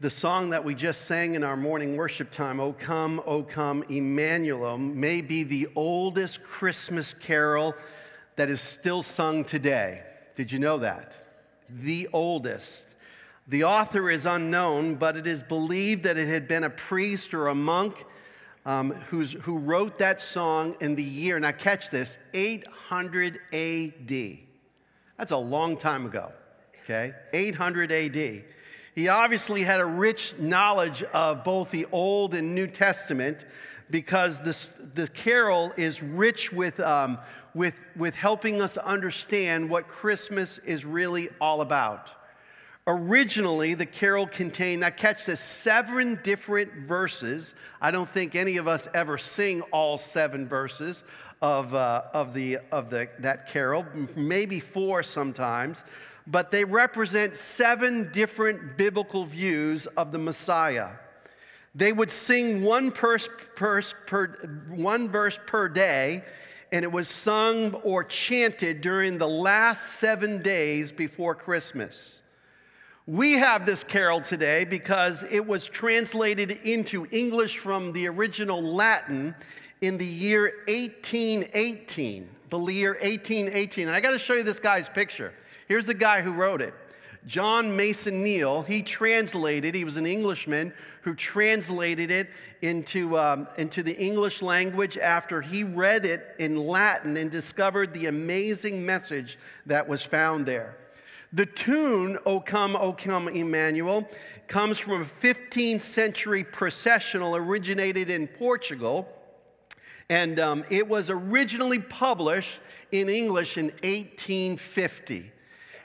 The song that we just sang in our morning worship time, O Come, O Come, Emmanuel, may be the oldest Christmas carol that is still sung today. Did you know that? The oldest. The author is unknown, but it is believed that it had been a priest or a monk um, who wrote that song in the year, now catch this, 800 AD. That's a long time ago, okay? 800 AD. He obviously had a rich knowledge of both the Old and New Testament because this, the carol is rich with, um, with, with helping us understand what Christmas is really all about. Originally, the carol contained, now catch this, seven different verses. I don't think any of us ever sing all seven verses of, uh, of, the, of the, that carol, maybe four sometimes but they represent seven different biblical views of the Messiah. They would sing one, verse per, per, one verse per day, and it was sung or chanted during the last seven days before Christmas. We have this carol today because it was translated into English from the original Latin in the year 1818. The year 1818. And I got to show you this guy's picture. Here's the guy who wrote it John Mason Neale. He translated, he was an Englishman who translated it into, um, into the English language after he read it in Latin and discovered the amazing message that was found there. The tune, O Come, O Come, Emmanuel, comes from a 15th century processional originated in Portugal. And um, it was originally published in English in 1850.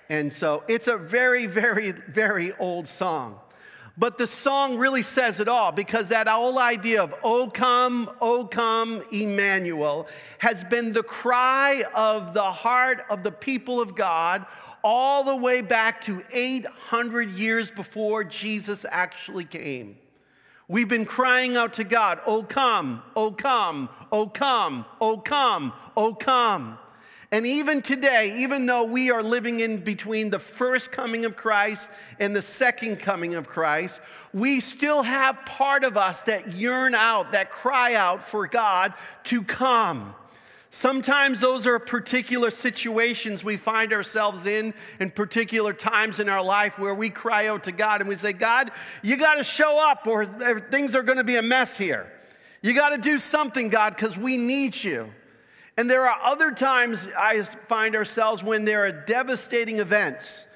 And so it's a very, very, very old song. But the song really says it all because that whole idea of, O come, O come, Emmanuel, has been the cry of the heart of the people of God all the way back to 800 years before Jesus actually came. We've been crying out to God, O come, O come, O come, O come, O come. And even today, even though we are living in between the first coming of Christ and the second coming of Christ, we still have part of us that yearn out, that cry out for God to come. Sometimes those are particular situations we find ourselves in, in particular times in our life where we cry out to God and we say, God, you got to show up or things are going to be a mess here. You got to do something, God, because we need you. And there are other times I find ourselves when there are devastating events.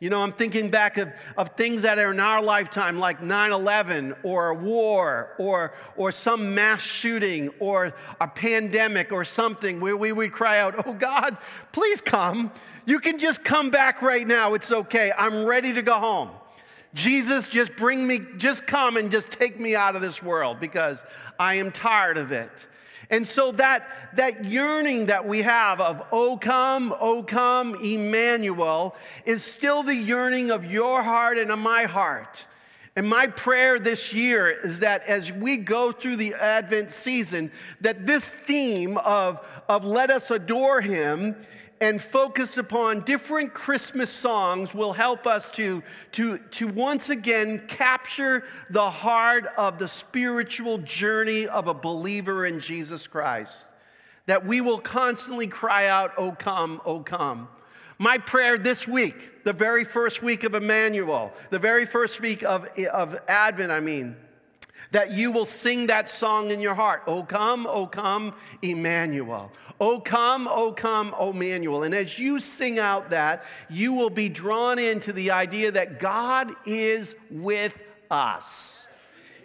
You know, I'm thinking back of, of things that are in our lifetime, like 9 11 or a war or, or some mass shooting or a pandemic or something where we would cry out, Oh God, please come. You can just come back right now. It's okay. I'm ready to go home. Jesus, just bring me, just come and just take me out of this world because I am tired of it. And so that, that yearning that we have of, oh come, oh come, Emmanuel, is still the yearning of your heart and of my heart. And my prayer this year is that as we go through the Advent season, that this theme of, of let us adore him and focus upon different Christmas songs will help us to, to, to once again capture the heart of the spiritual journey of a believer in Jesus Christ. That we will constantly cry out, Oh, come, oh, come. My prayer this week, the very first week of Emmanuel, the very first week of, of Advent, I mean, that you will sing that song in your heart. Oh, come, oh, come, Emmanuel. Oh, come, oh, come, oh, Emmanuel. And as you sing out that, you will be drawn into the idea that God is with us.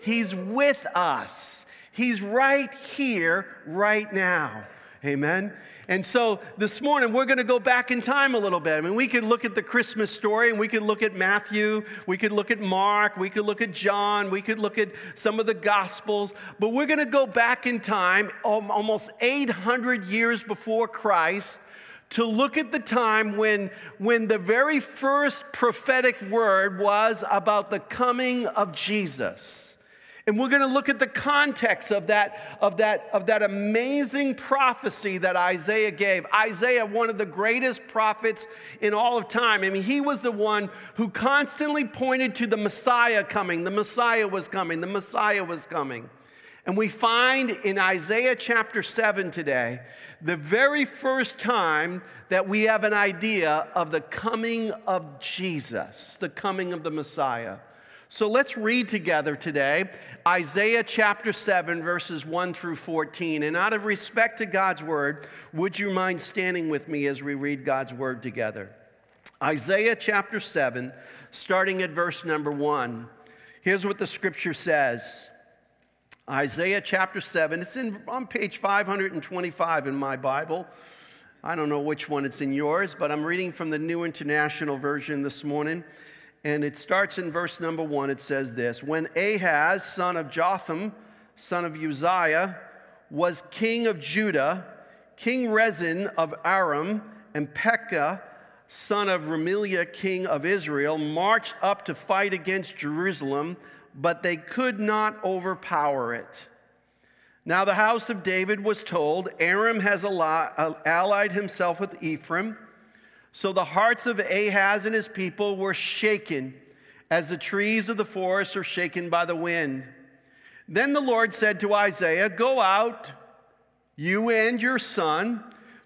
He's with us. He's right here, right now. Amen. And so this morning, we're going to go back in time a little bit. I mean, we could look at the Christmas story and we could look at Matthew, we could look at Mark, we could look at John, we could look at some of the Gospels, but we're going to go back in time um, almost 800 years before Christ to look at the time when, when the very first prophetic word was about the coming of Jesus. And we're going to look at the context of that, of, that, of that amazing prophecy that Isaiah gave. Isaiah, one of the greatest prophets in all of time. I mean, he was the one who constantly pointed to the Messiah coming. The Messiah was coming. The Messiah was coming. And we find in Isaiah chapter 7 today the very first time that we have an idea of the coming of Jesus, the coming of the Messiah. So let's read together today Isaiah chapter 7, verses 1 through 14. And out of respect to God's word, would you mind standing with me as we read God's word together? Isaiah chapter 7, starting at verse number 1. Here's what the scripture says Isaiah chapter 7. It's in, on page 525 in my Bible. I don't know which one it's in yours, but I'm reading from the New International Version this morning. And it starts in verse number one. It says this When Ahaz, son of Jotham, son of Uzziah, was king of Judah, King Rezin of Aram, and Pekah, son of Remaliah, king of Israel, marched up to fight against Jerusalem, but they could not overpower it. Now the house of David was told, Aram has uh, allied himself with Ephraim. So the hearts of Ahaz and his people were shaken as the trees of the forest are shaken by the wind. Then the Lord said to Isaiah, Go out, you and your son,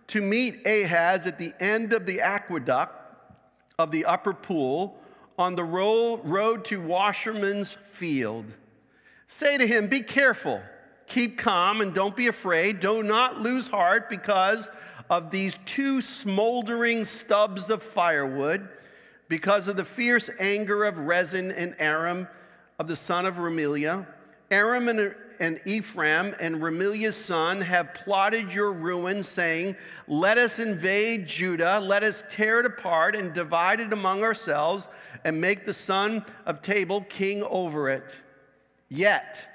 to meet Ahaz at the end of the aqueduct of the upper pool on the road to Washerman's field. Say to him, Be careful, keep calm, and don't be afraid. Do not lose heart because of these two smoldering stubs of firewood because of the fierce anger of Rezin and Aram of the son of Remaliah. Aram and, and Ephraim and Remaliah's son have plotted your ruin, saying, Let us invade Judah, let us tear it apart and divide it among ourselves, and make the son of Tabeel king over it. Yet,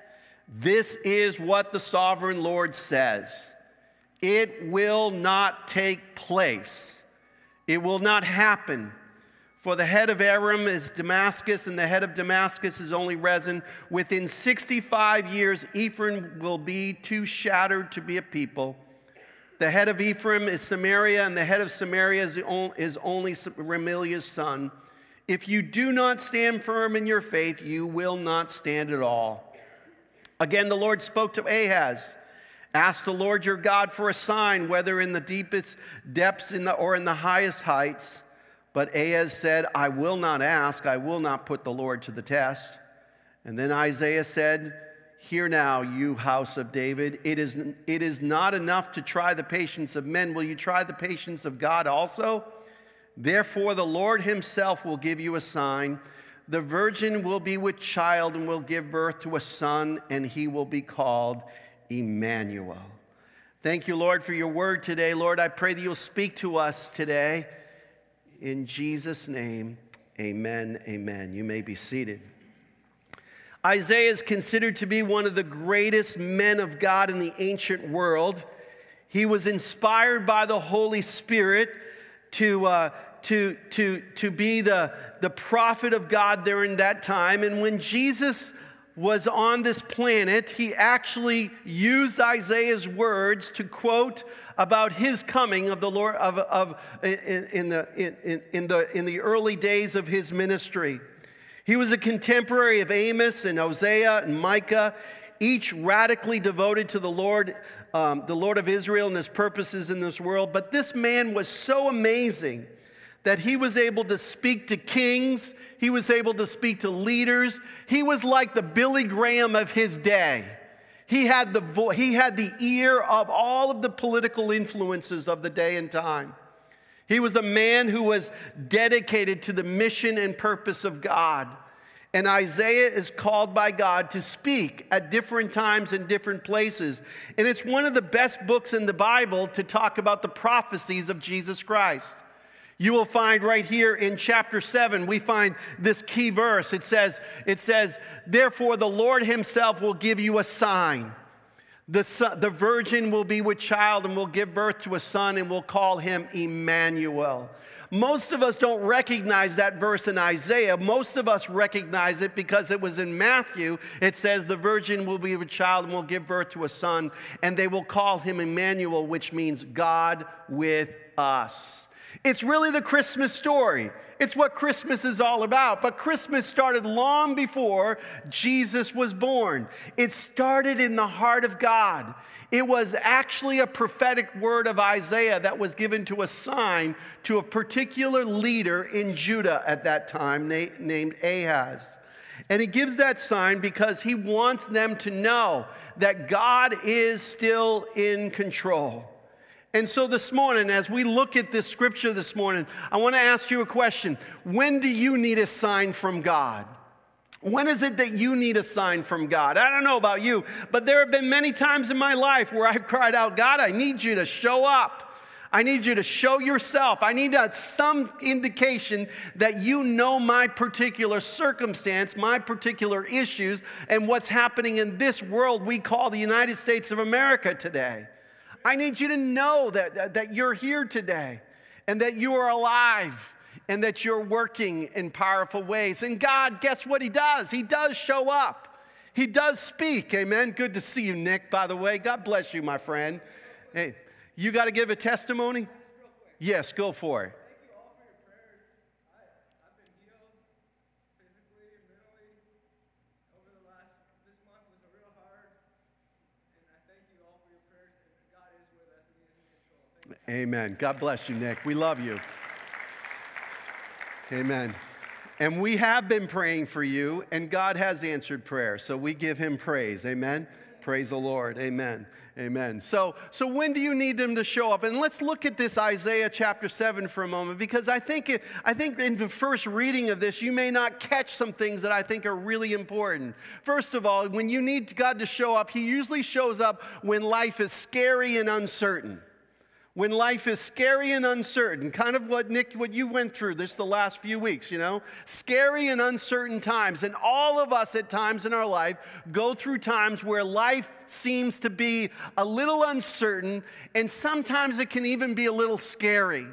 this is what the sovereign Lord says. It will not take place. It will not happen. For the head of Aram is Damascus, and the head of Damascus is only Rezin. Within 65 years, Ephraim will be too shattered to be a people. The head of Ephraim is Samaria, and the head of Samaria is only Remaliah's son. If you do not stand firm in your faith, you will not stand at all. Again, the Lord spoke to Ahaz. Ask the Lord your God for a sign, whether in the deepest depths in the, or in the highest heights. But Ahaz said, I will not ask, I will not put the Lord to the test. And then Isaiah said, Hear now, you house of David, it is, it is not enough to try the patience of men. Will you try the patience of God also? Therefore, the Lord himself will give you a sign. The virgin will be with child and will give birth to a son, and he will be called Emmanuel. Thank you, Lord, for your word today. Lord, I pray that you'll speak to us today. In Jesus' name, amen, amen. You may be seated. Isaiah is considered to be one of the greatest men of God in the ancient world. He was inspired by the Holy Spirit to, uh, to, to, to be the, the prophet of God during that time. And when Jesus was on this planet, he actually used Isaiah's words to quote about his coming of the Lord of, of in, in, the, in, in, the, in the early days of his ministry. He was a contemporary of Amos and Hosea and Micah, each radically devoted to the Lord, um, the Lord of Israel and his purposes in this world. But this man was so amazing that he was able to speak to kings, he was able to speak to leaders. He was like the Billy Graham of his day. He had the, vo- he had the ear of all of the political influences of the day and time. He was a man who was dedicated to the mission and purpose of God. And Isaiah is called by God to speak at different times in different places. And it's one of the best books in the Bible to talk about the prophecies of Jesus Christ. You will find right here in chapter 7, we find this key verse. It says, it says, Therefore the Lord himself will give you a sign. The, son, the virgin will be with child and will give birth to a son and will call him Emmanuel. Most of us don't recognize that verse in Isaiah. Most of us recognize it because it was in Matthew. It says, The virgin will be a child and will give birth to a son, and they will call him Emmanuel, which means God with us. It's really the Christmas story. It's what Christmas is all about. But Christmas started long before Jesus was born. It started in the heart of God. It was actually a prophetic word of Isaiah that was given to a sign to a particular leader in Judah at that time named Ahaz. And he gives that sign because he wants them to know that God is still in control. And so this morning, as we look at this scripture this morning, I want to ask you a question. When do you need a sign from God? When is it that you need a sign from God? I don't know about you, but there have been many times in my life where I've cried out, God, I need you to show up. I need you to show yourself. I need some indication that you know my particular circumstance, my particular issues, and what's happening in this world we call the United States of America today. I need you to know that, that, that you're here today and that you are alive and that you're working in powerful ways. And God, guess what He does? He does show up. He does speak. Amen. Good to see you, Nick, by the way. God bless you, my friend. Hey, you got to give a testimony? Yes, go for it. Amen. God bless you, Nick. We love you. Amen. And we have been praying for you, and God has answered prayer. So we give him praise. Amen. Praise the Lord. Amen. Amen. So, so when do you need them to show up? And let's look at this Isaiah chapter 7 for a moment because I think, it, I think in the first reading of this, you may not catch some things that I think are really important. First of all, when you need God to show up, He usually shows up when life is scary and uncertain when life is scary and uncertain, kind of what Nick, what you went through this the last few weeks, you know, scary and uncertain times. And all of us at times in our life go through times where life seems to be a little uncertain, and sometimes it can even be a little scary.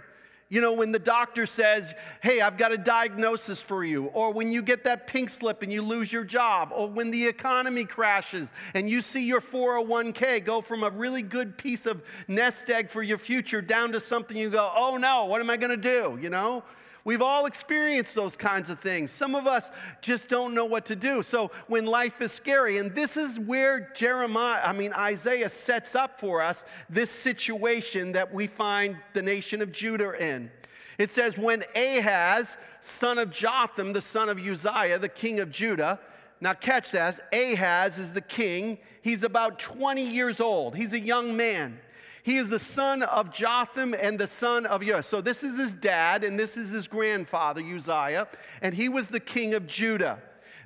You know, when the doctor says, Hey, I've got a diagnosis for you, or when you get that pink slip and you lose your job, or when the economy crashes and you see your 401k go from a really good piece of nest egg for your future down to something you go, Oh no, what am I gonna do? You know? We've all experienced those kinds of things. Some of us just don't know what to do. So when life is scary, and this is where Jeremiah, I mean, Isaiah sets up for us this situation that we find the nation of Judah in. It says, When Ahaz, son of Jotham, the son of Uzziah, the king of Judah, now catch that, Ahaz is the king. He's about 20 years old, he's a young man. He is the son of Jotham and the son of Uzziah. So this is his dad, and this is his grandfather, Uzziah, and he was the king of Judah.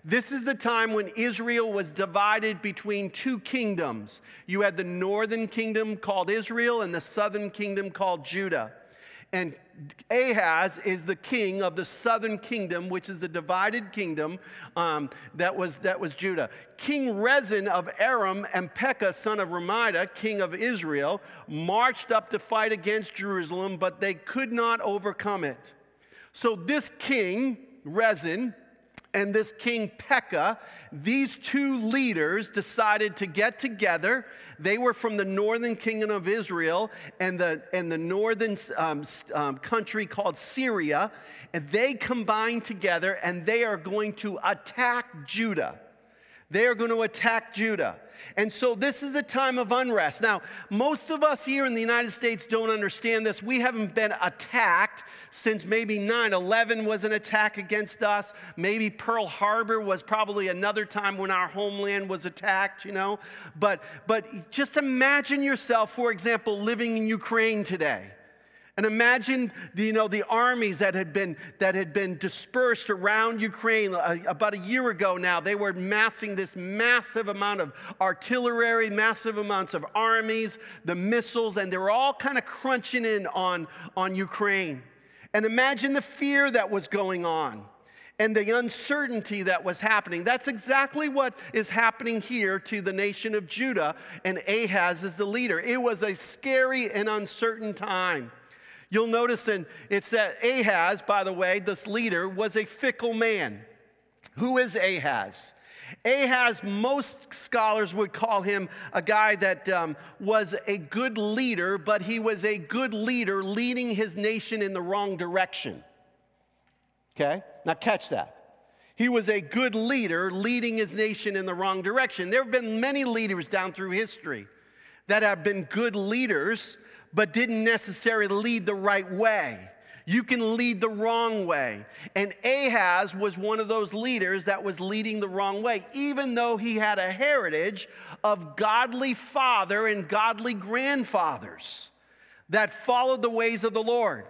This is the time when Israel was divided between two kingdoms. You had the northern kingdom called Israel and the southern kingdom called Judah. And Ahaz is the king of the southern kingdom, which is the divided kingdom um, that, was, that was Judah. King Rezin of Aram and Pekah, son of Remida, king of Israel, marched up to fight against Jerusalem, but they could not overcome it. So this king, Rezin, and this king Pekah, these two leaders decided to get together. They were from the northern kingdom of Israel and the, and the northern um, um, country called Syria. And they combined together and they are going to attack Judah. They are going to attack Judah. And so this is a time of unrest. Now, most of us here in the United States don't understand this. We haven't been attacked since maybe 9 11 was an attack against us. Maybe Pearl Harbor was probably another time when our homeland was attacked, you know. But, but just imagine yourself, for example, living in Ukraine today. And imagine the, you know, the armies that had, been, that had been dispersed around Ukraine uh, about a year ago now. They were massing this massive amount of artillery, massive amounts of armies, the missiles, and they were all kind of crunching in on, on Ukraine. And imagine the fear that was going on and the uncertainty that was happening. That's exactly what is happening here to the nation of Judah, and Ahaz is the leader. It was a scary and uncertain time. You'll notice, and it's that Ahaz, by the way, this leader, was a fickle man. Who is Ahaz? Ahaz, most scholars would call him a guy that um, was a good leader, but he was a good leader leading his nation in the wrong direction. Okay? Now, catch that. He was a good leader leading his nation in the wrong direction. There have been many leaders down through history that have been good leaders, but didn't necessarily lead the right way. You can lead the wrong way. And Ahaz was one of those leaders that was leading the wrong way, even though he had a heritage of godly father and godly grandfathers that followed the ways of the Lord.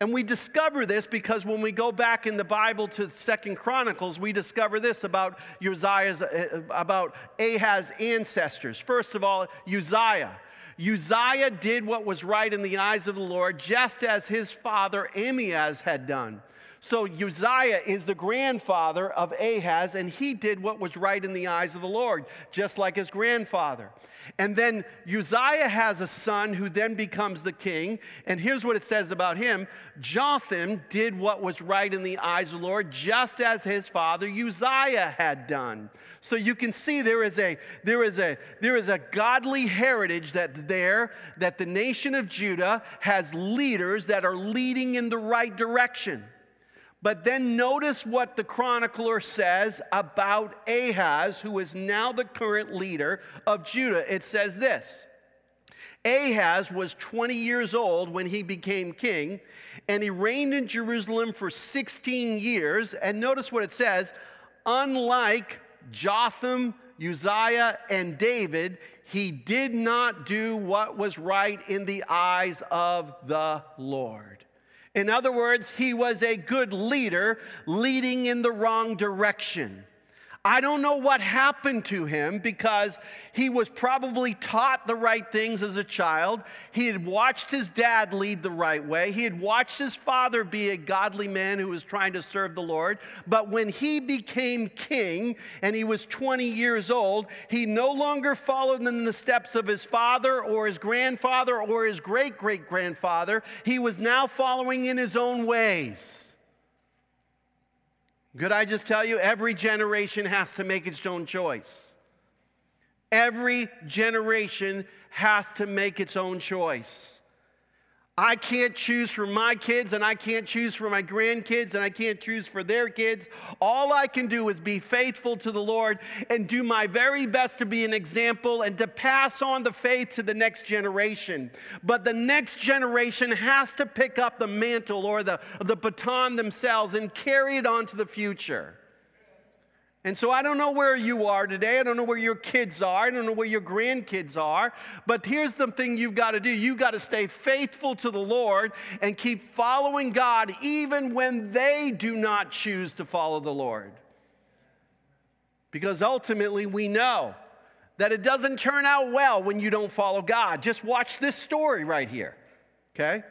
And we discover this because when we go back in the Bible to Second Chronicles, we discover this about Uzziah's, uh, about Ahaz's ancestors. First of all, Uzziah. Uzziah did what was right in the eyes of the Lord, just as his father Ahimaaz had done. So Uzziah is the grandfather of Ahaz, and he did what was right in the eyes of the Lord, just like his grandfather. And then Uzziah has a son who then becomes the king. And here's what it says about him Jotham did what was right in the eyes of the Lord, just as his father Uzziah had done. So you can see there is a there is a there is a godly heritage that there that the nation of Judah has leaders that are leading in the right direction. But then notice what the chronicler says about Ahaz, who is now the current leader of Judah. It says this Ahaz was 20 years old when he became king, and he reigned in Jerusalem for 16 years. And notice what it says unlike Jotham, Uzziah, and David, he did not do what was right in the eyes of the Lord. In other words, he was a good leader leading in the wrong direction. I don't know what happened to him because he was probably taught the right things as a child. He had watched his dad lead the right way. He had watched his father be a godly man who was trying to serve the Lord. But when he became king and he was 20 years old, he no longer followed in the steps of his father or his grandfather or his great great grandfather. He was now following in his own ways. Could I just tell you, every generation has to make its own choice. Every generation has to make its own choice. I can't choose for my kids, and I can't choose for my grandkids, and I can't choose for their kids. All I can do is be faithful to the Lord and do my very best to be an example and to pass on the faith to the next generation. But the next generation has to pick up the mantle or the, the baton themselves and carry it on to the future. And so I don't know where you are today. I don't know where your kids are. I don't know where your grandkids are. But here's the thing you've got to do you've got to stay faithful to the Lord and keep following God even when they do not choose to follow the Lord. Because ultimately we know that it doesn't turn out well when you don't follow God. Just watch this story right here, okay?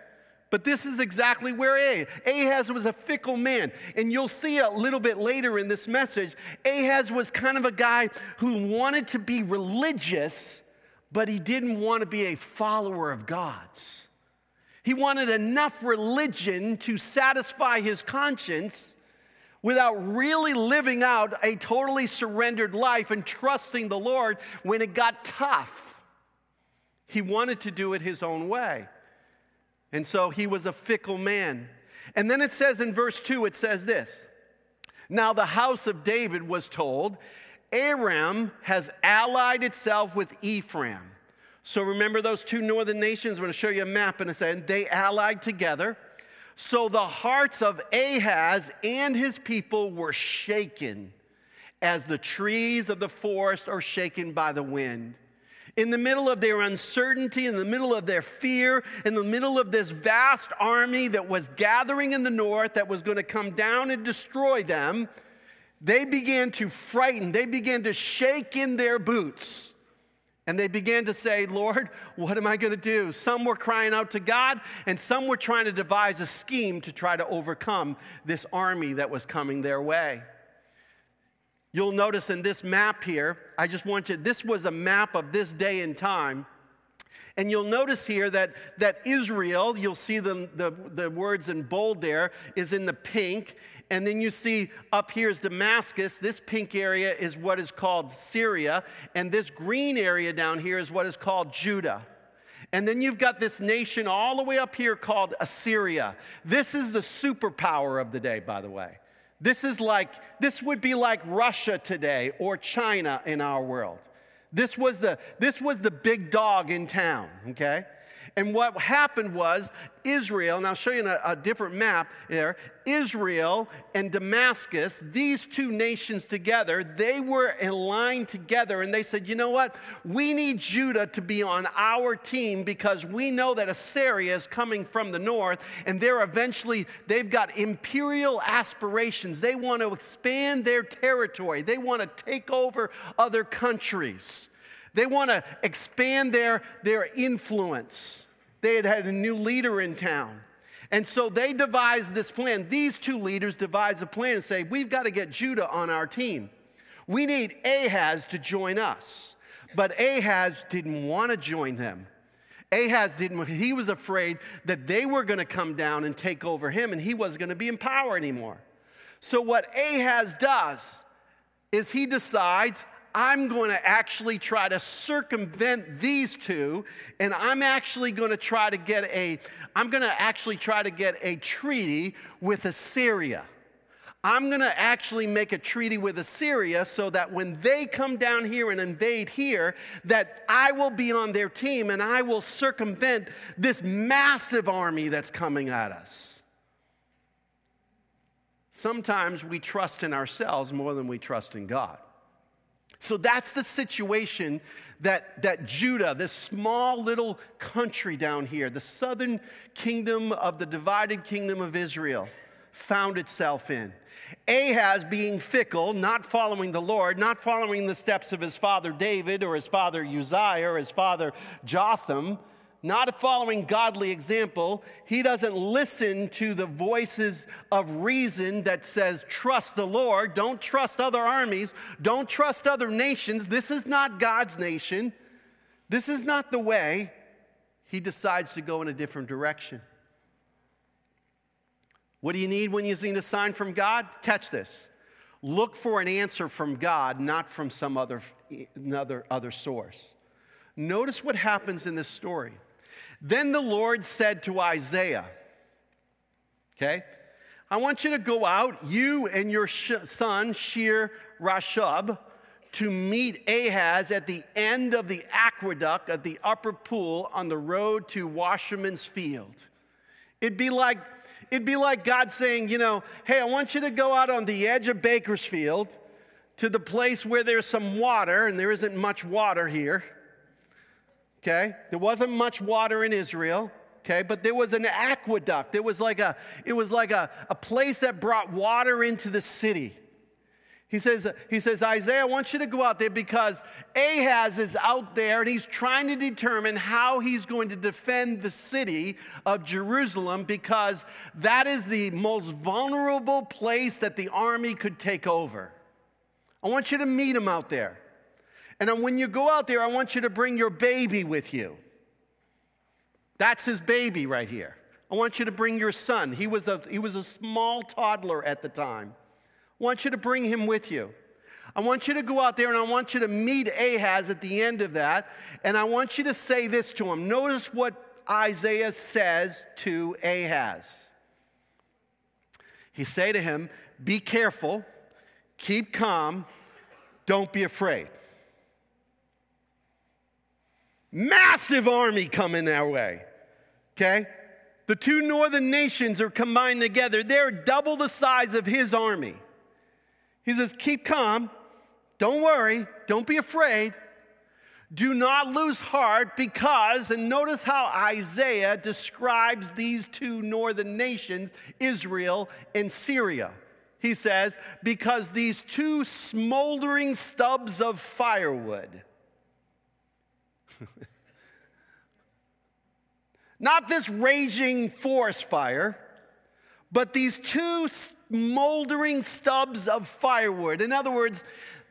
But this is exactly where Ahaz. Was a fickle man. And you'll see a little bit later in this message, Ahaz was kind of a guy who wanted to be religious, but he didn't want to be a follower of God's. He wanted enough religion to satisfy his conscience without really living out a totally surrendered life and trusting the Lord when it got tough. He wanted to do it his own way. And so he was a fickle man. And then it says in verse 2, it says this Now the house of David was told, Aram has allied itself with Ephraim. So remember those two northern nations? I'm going to show you a map in a second. They allied together. So the hearts of Ahaz and his people were shaken as the trees of the forest are shaken by the wind in the middle of their uncertainty, in the middle of their fear, in the middle of this vast army that was gathering in the north that was going to come down and destroy them, they began to frighten. They began to shake in their boots. And they began to say, Lord, what am I going to do? Some were crying out to God, and some were trying to devise a scheme to try to overcome this army that was coming their way. You'll notice in this map here, I just want you, this was a map of this day and time. And you'll notice here that, that Israel, you'll see the, the, the words in bold there, is in the pink. And then you see up here is Damascus. This pink area is what is called Syria. And this green area down here is what is called Judah. And then you've got this nation all the way up here called Assyria. This is the superpower of the day, by the way. This is like, this would be like Russia today or China in our world. This was the, this was the big dog in town, okay? And what happened was Israel, and I'll show you a, a, different map there, Israel and Damascus, these two nations together, they were aligned together and they said, you know what? We need Judah to be on our team because we know that Assyria is coming from the north and they're eventually, they've got imperial aspirations. They want to expand their territory, they want to take over other countries. They want to expand their, their influence. They had had a new leader in town. And so they devised this plan. These two leaders devised a plan and say, We've got to get Judah on our team. We need Ahaz to join us. But Ahaz didn't want to join them. Ahaz didn't, he was afraid that they were going to come down and take over him and he wasn't going to be in power anymore. So, what Ahaz does is he decides, I'm going to actually try to circumvent these two, and I'm actually going to try to get a, I'm going to actually try to get a treaty with Assyria. I'm going to actually make a treaty with Assyria so that when they come down here and invade here, that I will be on their team and I will circumvent this massive army that's coming at us. Sometimes we trust in ourselves more than we trust in God. So that's the situation that, that Judah, this small little country down here, the southern kingdom of the divided kingdom of Israel, found itself in. Ahaz being fickle, not following the Lord, not following the steps of his father David or his father Uzziah or his father Jotham, not following godly example. He doesn't listen to the voices of reason that says, trust the Lord, don't trust other armies, don't trust other nations. This is not God's nation. This is not the way. He decides to go in a different direction. What do you need when you see a sign from God? Catch this. Look for an answer from God, not from some other, another, other source. Notice what happens in this story. Then the Lord said to Isaiah, okay, I want you to go out, you and your son, Shear Rashub, to meet Ahaz at the end of the aqueduct at the upper pool on the road to Washerman's field. It'd be like, it'd be like God saying, you know, hey, I want you to go out on the edge of Bakersfield to the place where there's some water, and there isn't much water here okay? There wasn't much water in Israel, okay? But there was an aqueduct. It was like a, it was like a, a place that brought water into the city. He says, he says, Isaiah, I want you to go out there because Ahaz is out there and he's trying to determine how he's going to defend the city of Jerusalem because that is the most vulnerable place that the army could take over. I want you to meet him out there. And when you go out there, I want you to bring your baby with you. That's his baby right here. I want you to bring your son. He was a, he was a small toddler at the time. I want you to bring him with you. I want you to go out there and I want you to meet Ahaz at the end of that. And I want you to say this to him. Notice what Isaiah says to Ahaz. He say to him, Be careful, keep calm, don't be afraid. Massive army coming our way. Okay? The two northern nations are combined together. They're double the size of his army. He says, Keep calm. Don't worry. Don't be afraid. Do not lose heart because, and notice how Isaiah describes these two northern nations, Israel and Syria. He says, because these two smoldering stubs of firewood Not this raging forest fire, but these two smoldering stubs of firewood. In other words,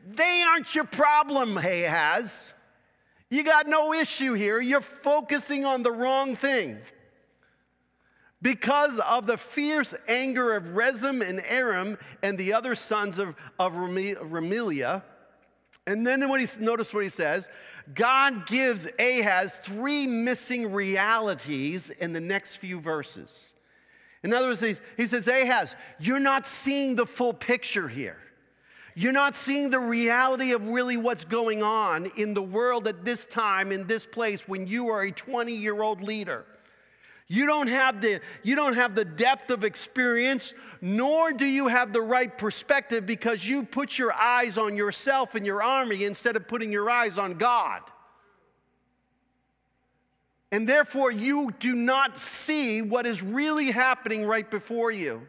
they aren't your problem, Ahaz. You got no issue here. You're focusing on the wrong thing. Because of the fierce anger of Rezin and Aram and the other sons of, of and then what he, notice what he says God gives Ahaz three missing realities in the next few verses. In other words, he says, Ahaz, you're not seeing the full picture here. You're not seeing the reality of really what's going on in the world at this time, in this place, when you are a 20 year old leader. You don't, have the, you don't have the depth of experience, nor do you have the right perspective because you put your eyes on yourself and your army instead of putting your eyes on God. And therefore, you do not see what is really happening right before you.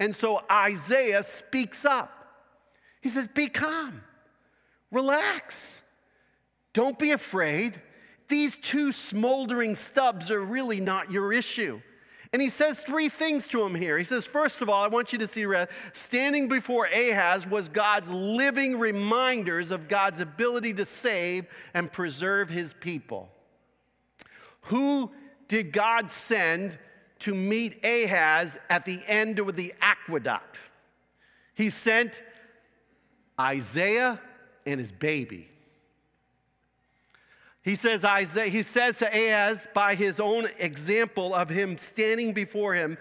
And so Isaiah speaks up. He says, Be calm, relax, don't be afraid. These two smoldering stubs are really not your issue. And he says three things to him here. He says, first of all, I want you to see standing before Ahaz was God's living reminders of God's ability to save and preserve his people. Who did God send to meet Ahaz at the end of the aqueduct? He sent Isaiah and his baby. He says, Isaiah, he says to Ahaz by his own example of him standing before him,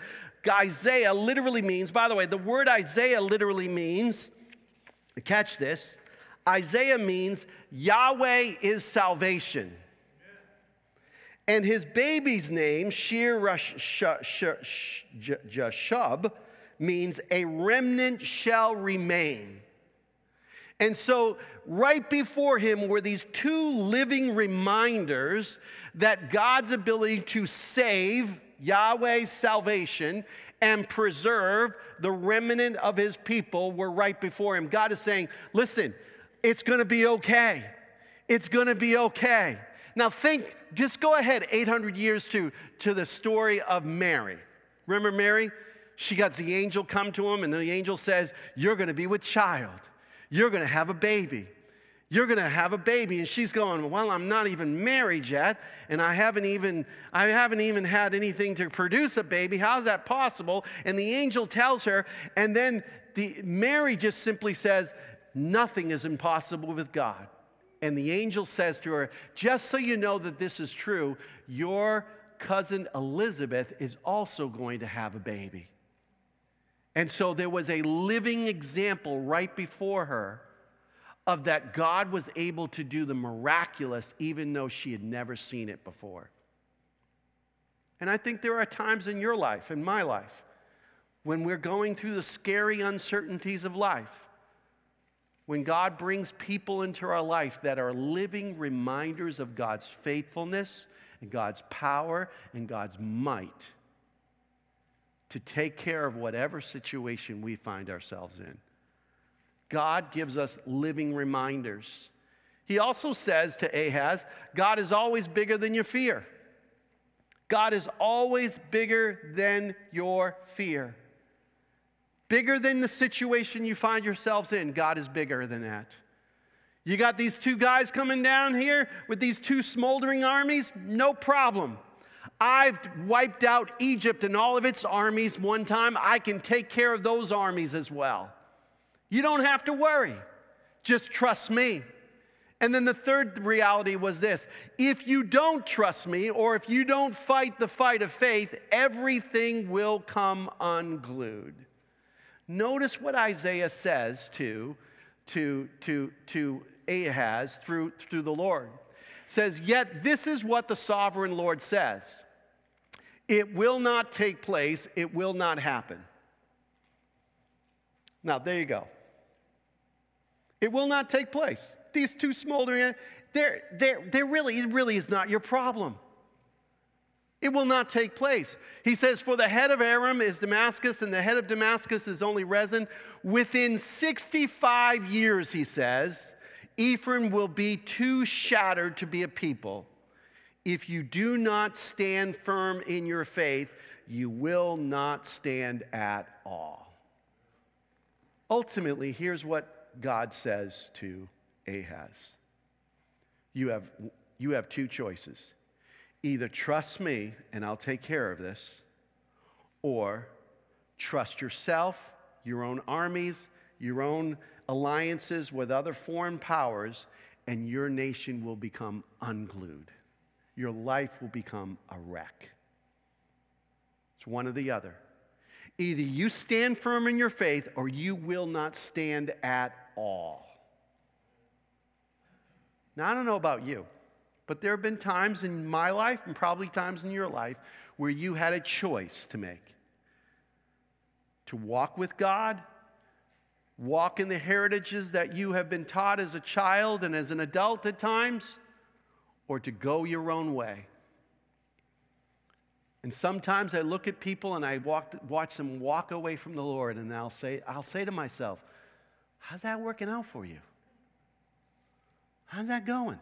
Isaiah literally means, by the way, the word Isaiah literally means, catch this, Isaiah means Yahweh is salvation. And his baby's name, Shir Jashub, means a remnant shall remain. And so, right before him were these two living reminders that God's ability to save, Yahweh's salvation, and preserve the remnant of his people were right before him. God is saying, listen, it's gonna be okay. It's gonna be okay. Now, think, just go ahead 800 years to, to the story of Mary. Remember Mary? She got the angel come to him, and the angel says, You're gonna be with child. You're going to have a baby. You're going to have a baby. And she's going, Well, I'm not even married yet, and I haven't even, I haven't even had anything to produce a baby. How's that possible? And the angel tells her, and then the, Mary just simply says, Nothing is impossible with God. And the angel says to her, Just so you know that this is true, your cousin Elizabeth is also going to have a baby. And so there was a living example right before her of that God was able to do the miraculous even though she had never seen it before. And I think there are times in your life, in my life, when we're going through the scary uncertainties of life, when God brings people into our life that are living reminders of God's faithfulness and God's power and God's might to take care of whatever situation we find ourselves in. God gives us living reminders. He also says to Ahaz, God is always bigger than your fear. God is always bigger than your fear. Bigger than the situation you find yourselves in, God is bigger than that. You got these two guys coming down here with these two smoldering armies? No problem. I've wiped out Egypt and all of its armies one time. I can take care of those armies as well. You don't have to worry. Just trust me. And then the third reality was this if you don't trust me, or if you don't fight the fight of faith, everything will come unglued. Notice what Isaiah says to, to, to, to Ahaz through, through the Lord. It says, Yet this is what the sovereign Lord says. It will not take place, it will not happen. Now, there you go. It will not take place. These two smoldering, they're, they're, they're really, it really is not your problem. It will not take place. He says, For the head of Aram is Damascus, and the head of Damascus is only Rezin. Within 65 years, he says, Ephraim will be too shattered to be a people. If you do not stand firm in your faith, you will not stand at all. Ultimately, here's what God says to Ahaz You have, you have two choices either trust me and I'll take care of this, or trust yourself, your own armies, your own alliances with other foreign powers, and your nation will become unglued. Your life will become a wreck. It's one or the other. Either you stand firm in your faith or you will not stand at all. Now, I don't know about you, but there have been times in my life and probably times in your life where you had a choice to make to walk with God, walk in the heritages that you have been taught as a child and as an adult at times, or to go your own way. And sometimes I look at people and I walk, watch them walk away from the Lord, and I'll say, I'll say to myself, How's that working out for you? How's that going?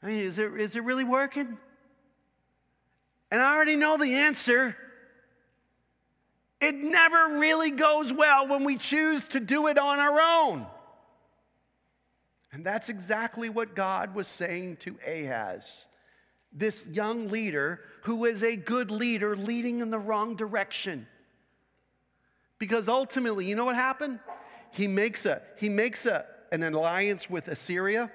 I mean, is it, is it really working? And I already know the answer. It never really goes well when we choose to do it on our own. And that's exactly what God was saying to Ahaz this young leader who is a good leader leading in the wrong direction. Because ultimately, you know what happened? He makes a he makes a, an alliance with Assyria.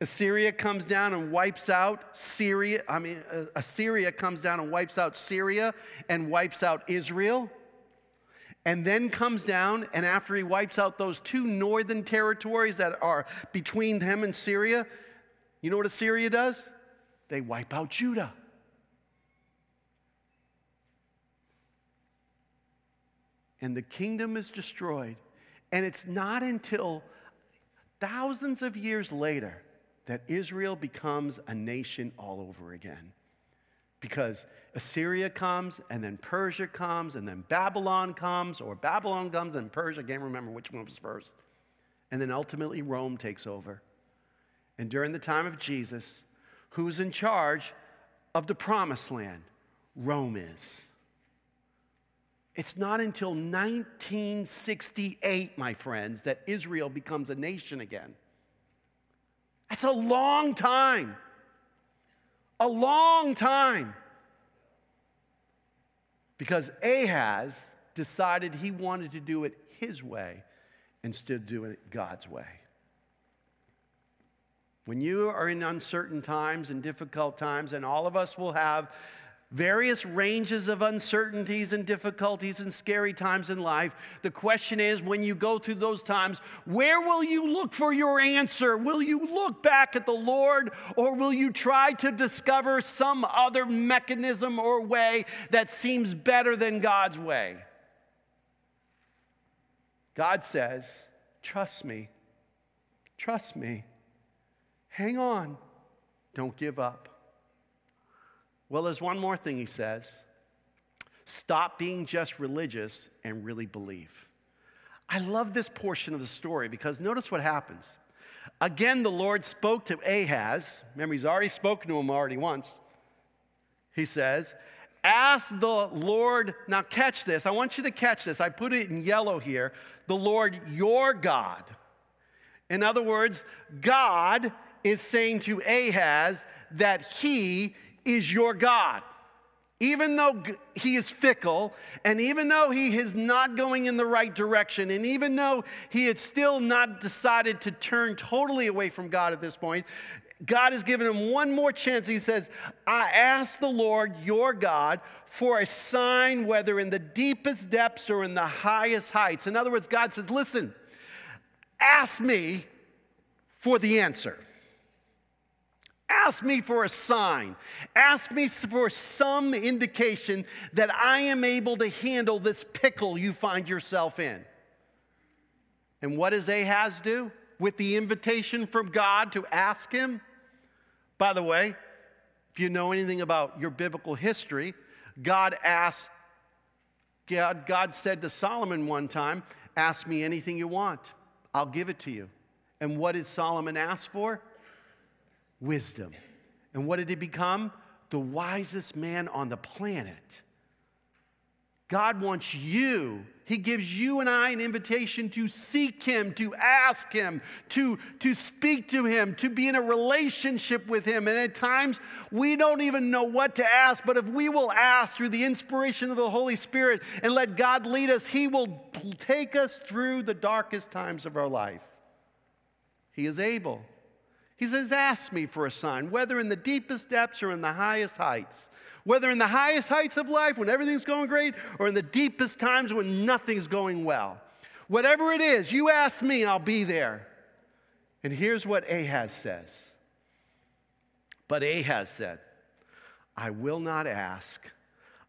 Assyria comes down and wipes out Syria. I mean, uh, Assyria comes down and wipes out Syria and wipes out Israel. And then comes down, and after he wipes out those two northern territories that are between him and Syria, you know what Assyria does? they wipe out Judah. And the kingdom is destroyed. And it's not until thousands of years later that Israel becomes a nation all over again. Because Assyria comes, and then Persia comes, and then Babylon comes, or Babylon comes and Persia, I can't remember which one was first. And then ultimately Rome takes over. And during the time of Jesus, Who's in charge of the promised land? Rome is. It's not until 1968, my friends, that Israel becomes a nation again. That's a long time. A long time. Because Ahaz decided he wanted to do it his way instead of doing it God's way. When you are in uncertain times and difficult times, and all of us will have various ranges of uncertainties and difficulties and scary times in life. The question is when you go through those times, where will you look for your answer? Will you look back at the Lord or will you try to discover some other mechanism or way that seems better than God's way? God says, Trust me. Trust me. Hang on. Don't give up. Well, there's one more thing he says stop being just religious and really believe. I love this portion of the story because notice what happens. Again, the Lord spoke to Ahaz. Remember, he's already spoken to him already once. He says, Ask the Lord, now catch this. I want you to catch this. I put it in yellow here. The Lord your God. In other words, God is saying to Ahaz that he is your God. Even though he is fickle, and even though he is not going in the right direction, and even though he had still not decided to turn totally away from God at this point, God has given him one more chance. He says, I ask the Lord your God for a sign, whether in the deepest depths or in the highest heights. In other words, God says, Listen, ask me for the answer. Ask me for a sign. Ask me for some indication that I am able to handle this pickle you find yourself in. And what does Ahaz do with the invitation from God to ask him? By the way, if you know anything about your biblical history, God asked, God, God said to Solomon one time, Ask me anything you want, I'll give it to you. And what did Solomon ask for? Wisdom. And what did he become? The wisest man on the planet. God wants you he gives you and I an invitation to seek Him, to ask Him, to, to speak to Him, to be in a relationship with Him. And at times, we don't even know what to ask, but if we will ask through the inspiration of the Holy Spirit and let God lead us, He will take us through the darkest times of our life. He is able. He says, Ask me for a sign, whether in the deepest depths or in the highest heights. Whether in the highest heights of life when everything's going great or in the deepest times when nothing's going well. Whatever it is, you ask me, I'll be there. And here's what Ahaz says. But Ahaz said, I will not ask,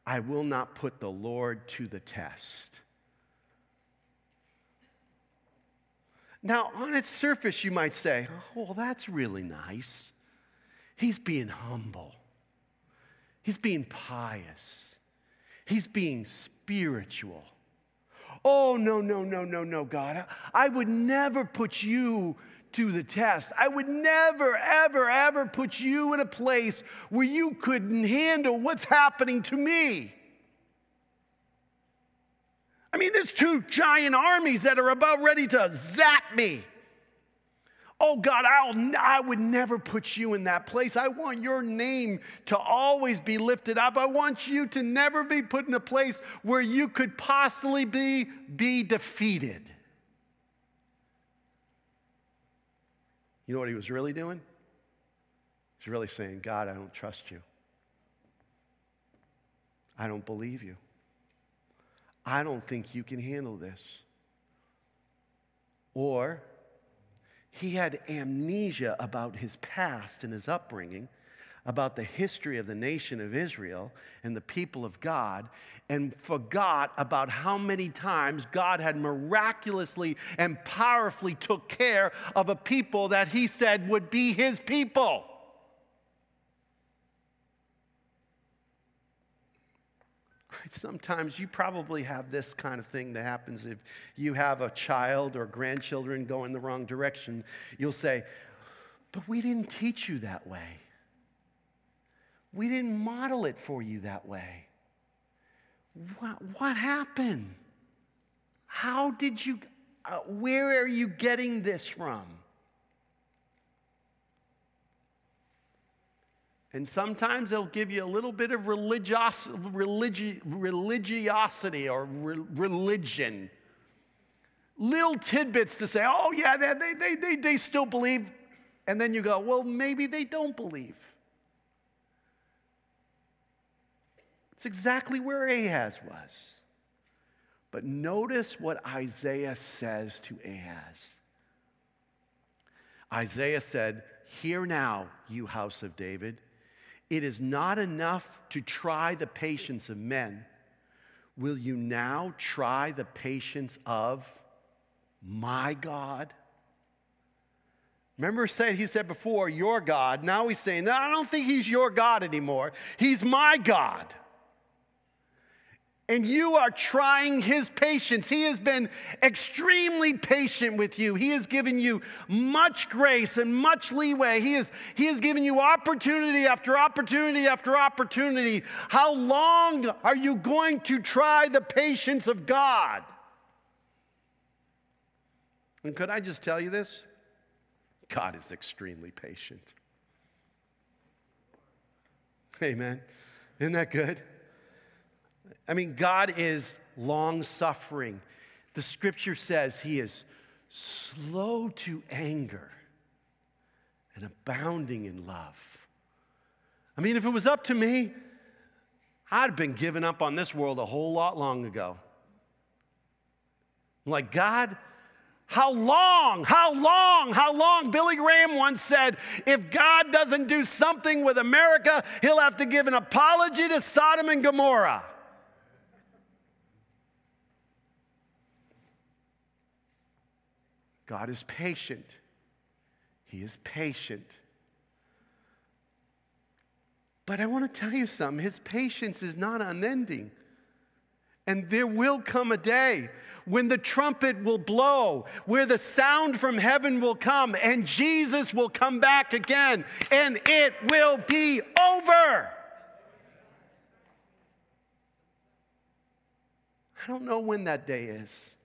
I will not put the Lord to the test. Now, on its surface, you might say, oh, well, that's really nice. He's being humble. He's being pious. He's being spiritual. Oh, no, no, no, no, no, God. I would never put you to the test. I would never, ever, ever put you in a place where you couldn't handle what's happening to me. I mean, there's two giant armies that are about ready to zap me. Oh God, I'll, I would never put you in that place. I want your name to always be lifted up. I want you to never be put in a place where you could possibly be, be defeated. You know what he was really doing? He's really saying, God, I don't trust you. I don't believe you. I don't think you can handle this. Or, he had amnesia about his past and his upbringing, about the history of the nation of Israel and the people of God, and forgot about how many times God had miraculously and powerfully took care of a people that he said would be his people. Sometimes you probably have this kind of thing that happens if you have a child or grandchildren going the wrong direction. You'll say, But we didn't teach you that way. We didn't model it for you that way. What, what happened? How did you, uh, where are you getting this from? And sometimes they'll give you a little bit of religios, religi, religiosity or re, religion. Little tidbits to say, oh, yeah, they, they, they, they still believe. And then you go, well, maybe they don't believe. It's exactly where Ahaz was. But notice what Isaiah says to Ahaz. Isaiah said, Hear now, you house of David. It is not enough to try the patience of men. Will you now try the patience of my God? Remember, said he said before, your God. Now he's saying, no, I don't think he's your God anymore. He's my God and you are trying his patience. He has been extremely patient with you. He has given you much grace and much leeway. He has, he has given you opportunity after opportunity after opportunity. How long are you going to try the patience of God? And could I just tell you this? God is extremely patient. Amen. Isn't that good? I mean, God is long suffering. The scripture says he is slow to anger and abounding in love. I mean, if it was up to me, I'd have been giving up on this world a whole lot long ago. I'm like, God, how long? How long? How long? Billy Graham once said if God doesn't do something with America, he'll have to give an apology to Sodom and Gomorrah. God is patient. He is patient. But I want to tell you something His patience is not unending. And there will come a day when the trumpet will blow, where the sound from heaven will come, and Jesus will come back again, and it will be over. I don't know when that day is.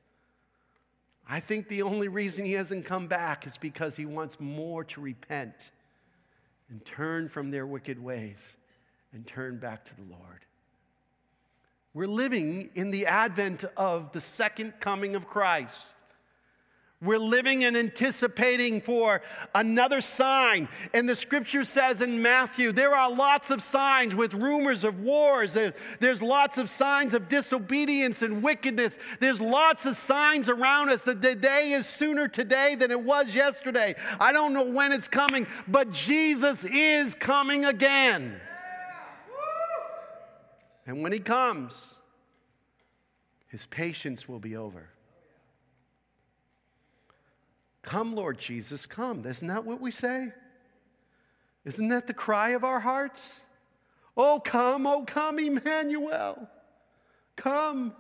I think the only reason he hasn't come back is because he wants more to repent and turn from their wicked ways and turn back to the Lord. We're living in the advent of the second coming of Christ. We're living and anticipating for another sign. And the scripture says in Matthew, there are lots of signs with rumors of wars. There's lots of signs of disobedience and wickedness. There's lots of signs around us that the day is sooner today than it was yesterday. I don't know when it's coming, but Jesus is coming again. And when he comes, his patience will be over. Come, Lord Jesus, come. Isn't that what we say? Isn't that the cry of our hearts? Oh, come, oh, come, Emmanuel. Come.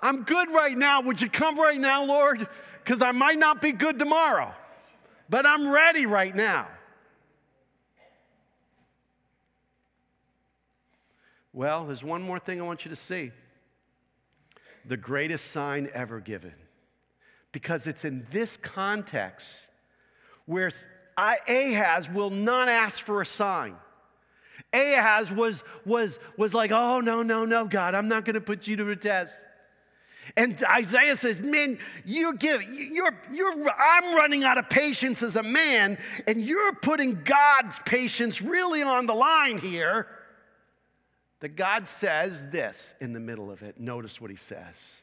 I'm good right now. Would you come right now, Lord? Because I might not be good tomorrow, but I'm ready right now. Well, there's one more thing I want you to see the greatest sign ever given because it's in this context where Ahaz will not ask for a sign. Ahaz was, was, was like, oh, no, no, no, God, I'm not going to put you to a test. And Isaiah says, Man, you're giving, you're, you're, I'm running out of patience as a man, and you're putting God's patience really on the line here. That God says this in the middle of it. Notice what he says.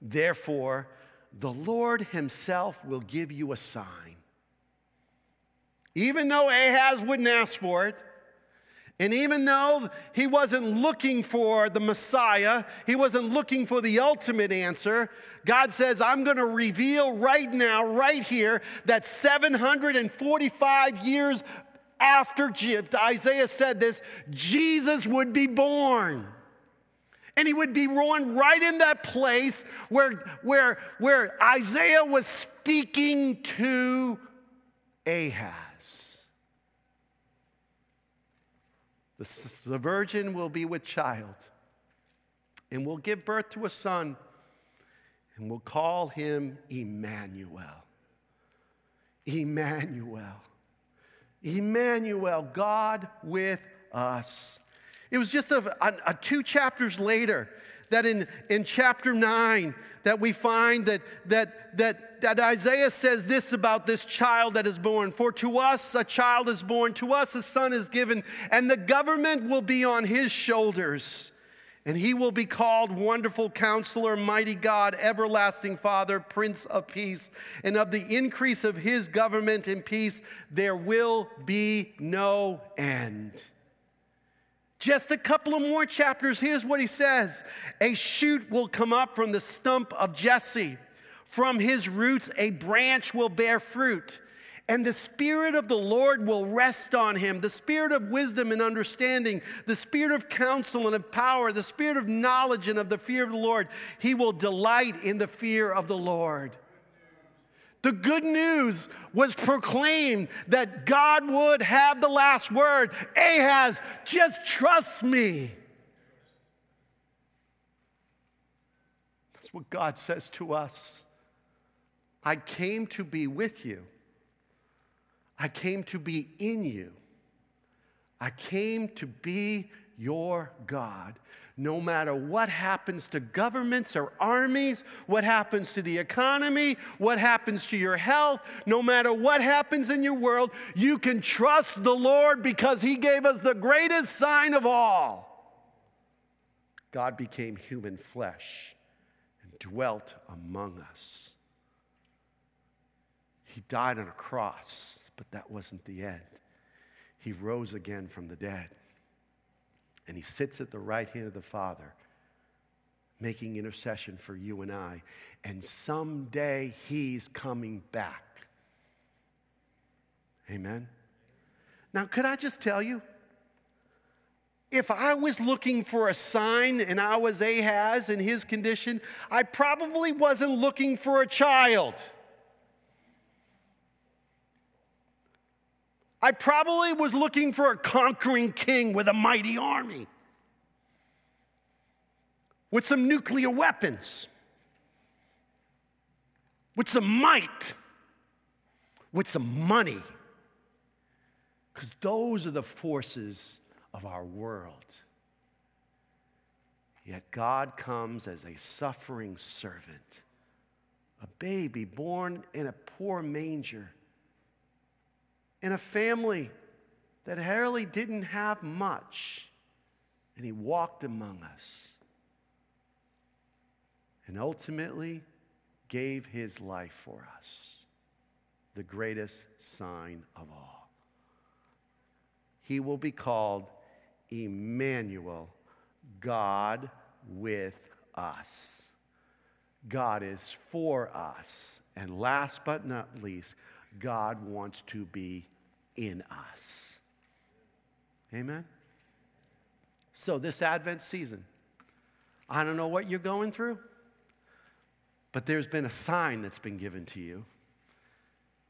Therefore, the Lord Himself will give you a sign. Even though Ahaz wouldn't ask for it, and even though he wasn't looking for the Messiah, he wasn't looking for the ultimate answer, God says, I'm going to reveal right now, right here, that 745 years after Isaiah said this, Jesus would be born and he would be born right in that place where, where, where Isaiah was speaking to Ahaz. The, the virgin will be with child and will give birth to a son and will call him Emmanuel. Emmanuel. Emmanuel, God with us. It was just a, a, a two chapters later that in, in chapter 9 that we find that, that, that, that Isaiah says this about this child that is born. For to us a child is born, to us a son is given, and the government will be on his shoulders. And he will be called Wonderful Counselor, Mighty God, Everlasting Father, Prince of Peace. And of the increase of his government and peace, there will be no end. Just a couple of more chapters. Here's what he says A shoot will come up from the stump of Jesse. From his roots, a branch will bear fruit. And the Spirit of the Lord will rest on him the Spirit of wisdom and understanding, the Spirit of counsel and of power, the Spirit of knowledge and of the fear of the Lord. He will delight in the fear of the Lord. The good news was proclaimed that God would have the last word. Ahaz, just trust me. That's what God says to us. I came to be with you. I came to be in you. I came to be your God no matter what happens to governments or armies, what happens to the economy, what happens to your health, no matter what happens in your world, you can trust the Lord because He gave us the greatest sign of all. God became human flesh and dwelt among us. He died on a cross, but that wasn't the end. He rose again from the dead and he sits at the right hand of the Father, making intercession for you and I. And someday he's coming back. Amen. Now, could I just tell you? If I was looking for a sign and I was Ahaz in his condition, I probably wasn't looking for a child. I probably was looking for a conquering king with a mighty army. with some nuclear weapons, with some might, with some money. Because those are the forces of our world. Yet God comes as a suffering servant, a baby born in a poor manger, in a family that hardly didn't have much, and he walked among us and ultimately gave his life for us, the greatest sign of all. He will be called Emmanuel, God with us. God is for us. And last but not least, God wants to be in us. Amen? So, this Advent season, I don't know what you're going through. But there's been a sign that's been given to you.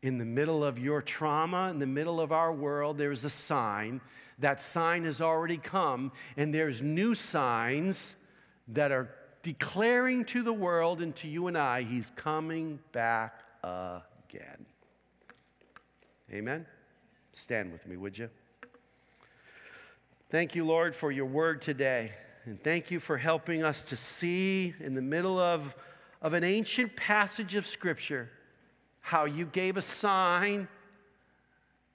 In the middle of your trauma, in the middle of our world, there's a sign. That sign has already come, and there's new signs that are declaring to the world and to you and I, He's coming back again. Amen? Stand with me, would you? Thank you, Lord, for your word today. And thank you for helping us to see in the middle of of an ancient passage of Scripture how you gave a sign,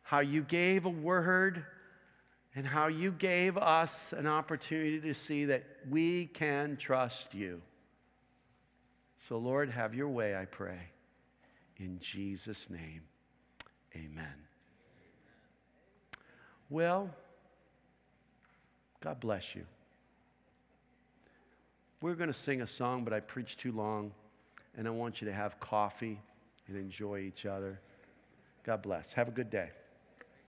how you gave a word, and how you gave us an opportunity to see that we can trust you. So, Lord, have your way, I pray. In Jesus' name, amen. Well, God bless you. We're going to sing a song, but I preached too long, and I want you to have coffee and enjoy each other. God bless. Have a good day.